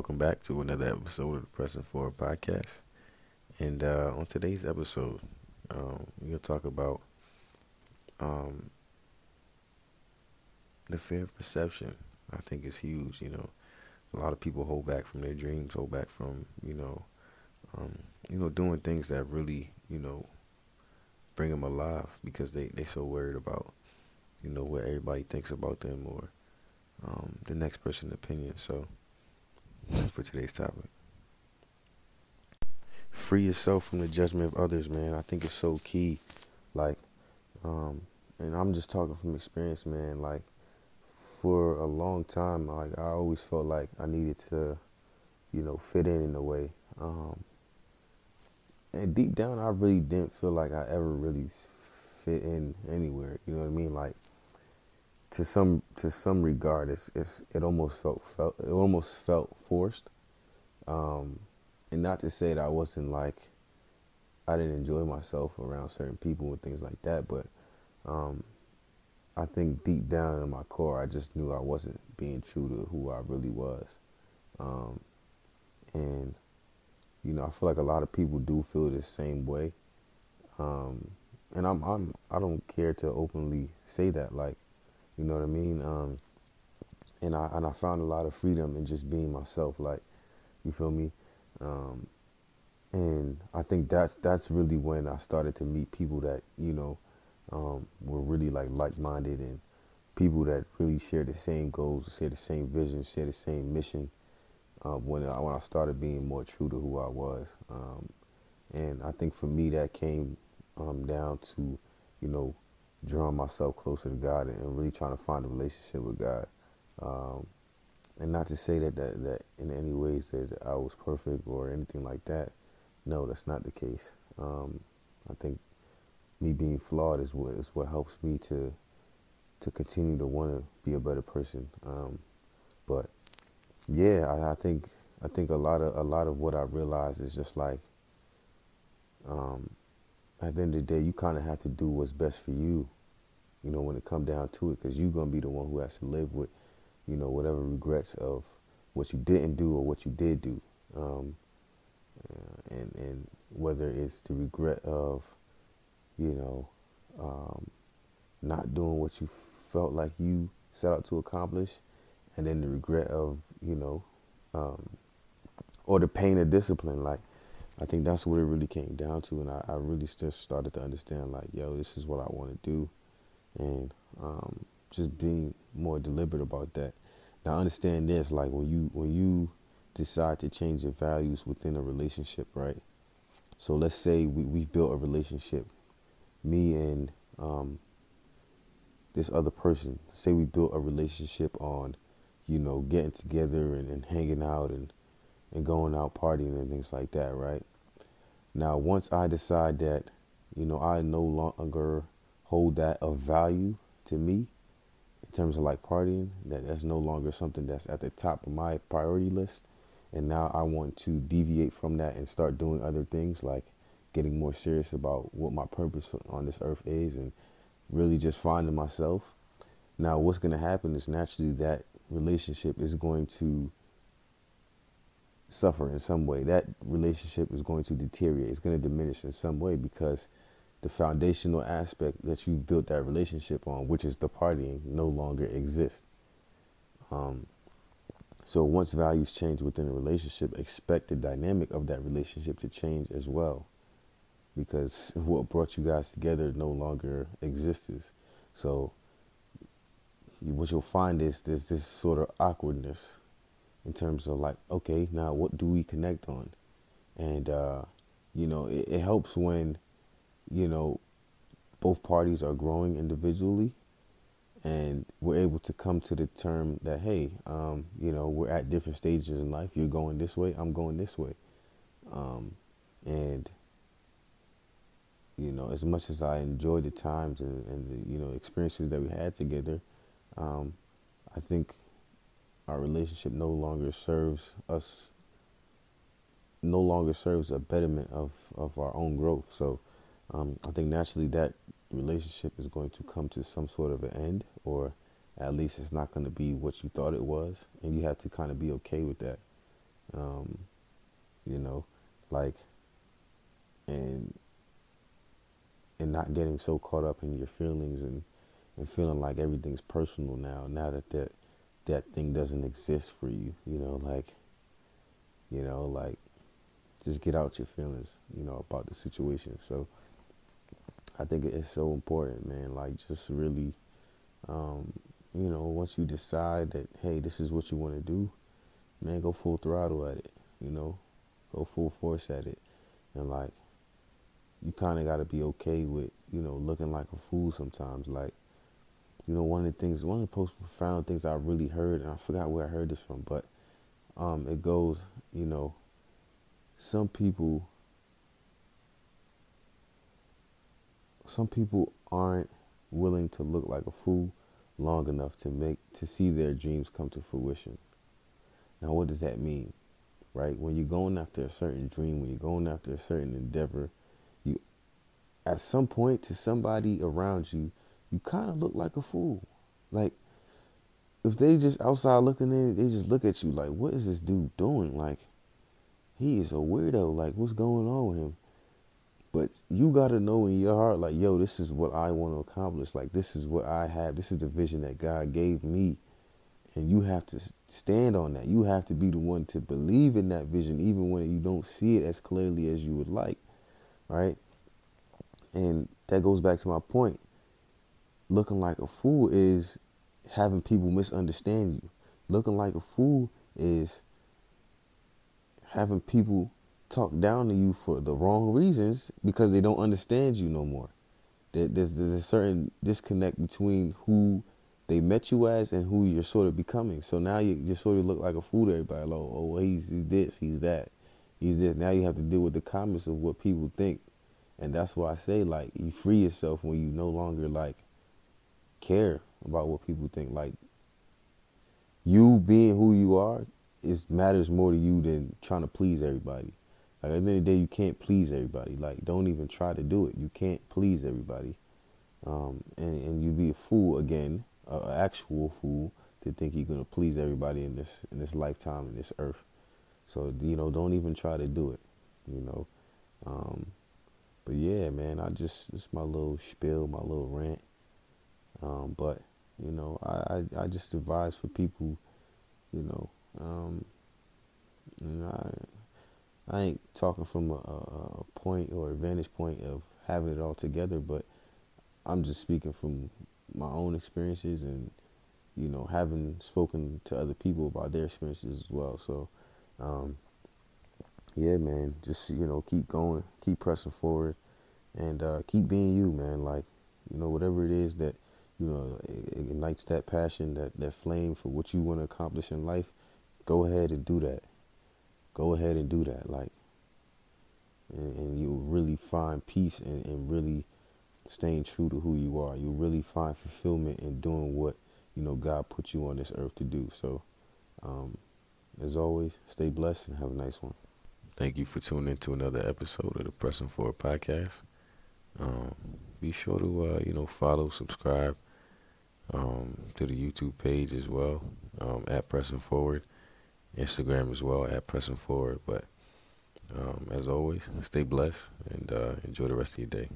welcome back to another episode of the Pressing Forward podcast. And uh, on today's episode, um, we're going to talk about um, the fear of perception. I think it's huge. You know, a lot of people hold back from their dreams, hold back from you know, um, you know, doing things that really you know bring them alive because they they so worried about you know what everybody thinks about them or um, the next person's opinion. So for today's topic. Free yourself from the judgment of others, man. I think it's so key. Like, um, and I'm just talking from experience, man. Like, for a long time, like I always felt like I needed to, you know, fit in in a way. Um, and deep down, I really didn't feel like I ever really fit in anywhere. You know what I mean? Like, to some to some regard, it's, it's it almost felt felt it almost felt forced. Um, and not to say that I wasn't like I didn't enjoy myself around certain people and things like that, but um, I think deep down in my core, I just knew I wasn't being true to who I really was. Um, and you know, I feel like a lot of people do feel the same way. Um, and I'm I'm I don't care to openly say that like you know what I mean? Um, and I and I found a lot of freedom in just being myself. Like, you feel me? Um, and I think that's that's really when I started to meet people that you know um, were really like like-minded and people that really share the same goals, share the same vision, share the same mission. Uh, when I, when I started being more true to who I was, um, and I think for me that came um, down to, you know, drawing myself closer to God and really trying to find a relationship with God. Um, and not to say that, that that in any ways that I was perfect or anything like that. No, that's not the case. Um, I think me being flawed is what is what helps me to to continue to want to be a better person. Um, but yeah, I, I, think I think a lot of a lot of what I realized is just like um, at the end of the day, you kind of have to do what's best for you, you know, when it come down to it, because you're going to be the one who has to live with, you know, whatever regrets of what you didn't do or what you did do. Um, and, and whether it's the regret of, you know, um, not doing what you felt like you set out to accomplish, and then the regret of, you know, um, or the pain of discipline, like, I think that's what it really came down to, and I, I really just started to understand like, yo, this is what I want to do, and um, just being more deliberate about that. Now, understand this: like when you when you decide to change your values within a relationship, right? So let's say we we've built a relationship, me and um, this other person. Say we built a relationship on, you know, getting together and, and hanging out and and going out partying and things like that, right? Now, once I decide that, you know, I no longer hold that of value to me in terms of like partying, that that's no longer something that's at the top of my priority list. And now I want to deviate from that and start doing other things like getting more serious about what my purpose on this earth is and really just finding myself. Now, what's going to happen is naturally that relationship is going to suffer in some way. That relationship is going to deteriorate. It's going to diminish in some way because the foundational aspect that you've built that relationship on, which is the partying, no longer exists. Um, so once values change within a relationship, expect the dynamic of that relationship to change as well, because what brought you guys together no longer exists. So what you'll find is there's this sort of awkwardness in terms of like, okay, now what do we connect on? And, uh, you know, it, it helps when, you know, both parties are growing individually and we're able to come to the term that, hey, um, you know, we're at different stages in life. You're going this way, I'm going this way. Um, and, you know, as much as I enjoyed the times and, and the, you know, experiences that we had together, um, I think our relationship no longer serves us no longer serves a betterment of, of our own growth. So um, I think naturally that relationship is going to come to some sort of an end, or at least it's not going to be what you thought it was, and you have to kind of be okay with that. Um, you know, like, and and not getting so caught up in your feelings and and feeling like everything's personal now. Now that that that thing doesn't exist for you, you know, like, you know, like, just get out your feelings, you know, about the situation. So I think it's so important, man. Like, just really, um, you know, once you decide that, hey, this is what you want to do, man, go full throttle at it, you know, go full force at it. And like, you kind of got to be okay with, you know, looking like a fool sometimes. Like, you know, one of the things, one of the most profound things I really heard, and I forgot where I heard this from, but um, it goes, you know, some people, some people aren't willing to look like a fool long enough to make to see their dreams come to fruition. Now, what does that mean? Right? When you're going after a certain dream, when you're going after a certain endeavor, you at some point to somebody around you, you kind of look like a fool. Like if they just outside looking in, they just look at you like, what is this dude doing? Like he is a weirdo. Like what's going on with him? But you got to know in your heart, like, yo, this is what I want to accomplish. Like, this is what I have. This is the vision that God gave me. And you have to stand on that. You have to be the one to believe in that vision, even when you don't see it as clearly as you would like. Right? And that goes back to my point. Looking like a fool is having people misunderstand you. Looking like a fool is having people talk down to you for the wrong reasons because they don't understand you no more. There's, there's a certain disconnect between who they met you as and who you're sort of becoming. So now you, you sort of look like a fool to everybody. Like, oh, he's, he's this, he's that, he's this. Now you have to deal with the comments of what people think. And that's why I say, like, you free yourself when you no longer, like, care about what people think. Like, you being who you are, it matters more to you than trying to please everybody. Like at the end of the day, you can't please everybody. Like don't even try to do it. You can't please everybody, um, and and you'd be a fool again, an actual fool to think you're gonna please everybody in this in this lifetime in this earth. So you know, don't even try to do it. You know, um, but yeah, man, I just it's my little spiel, my little rant. Um, but you know, I, I, I just advise for people, you know, um, I ain't talking from a, a point or a vantage point of having it all together, but I'm just speaking from my own experiences and you know having spoken to other people about their experiences as well. So um, yeah, man, just you know keep going, keep pressing forward, and uh, keep being you, man. Like you know whatever it is that you know ignites that passion, that that flame for what you want to accomplish in life. Go ahead and do that go ahead and do that. Like, and, and you'll really find peace and, and really staying true to who you are. You'll really find fulfillment in doing what you know God put you on this earth to do. So, um, as always, stay blessed and have a nice one. Thank you for tuning in to another episode of the Pressing Forward podcast. Um, be sure to uh, you know follow, subscribe um, to the YouTube page as well um, at Pressing Forward. Instagram as well at Pressing Forward. But um, as always, stay blessed and uh, enjoy the rest of your day.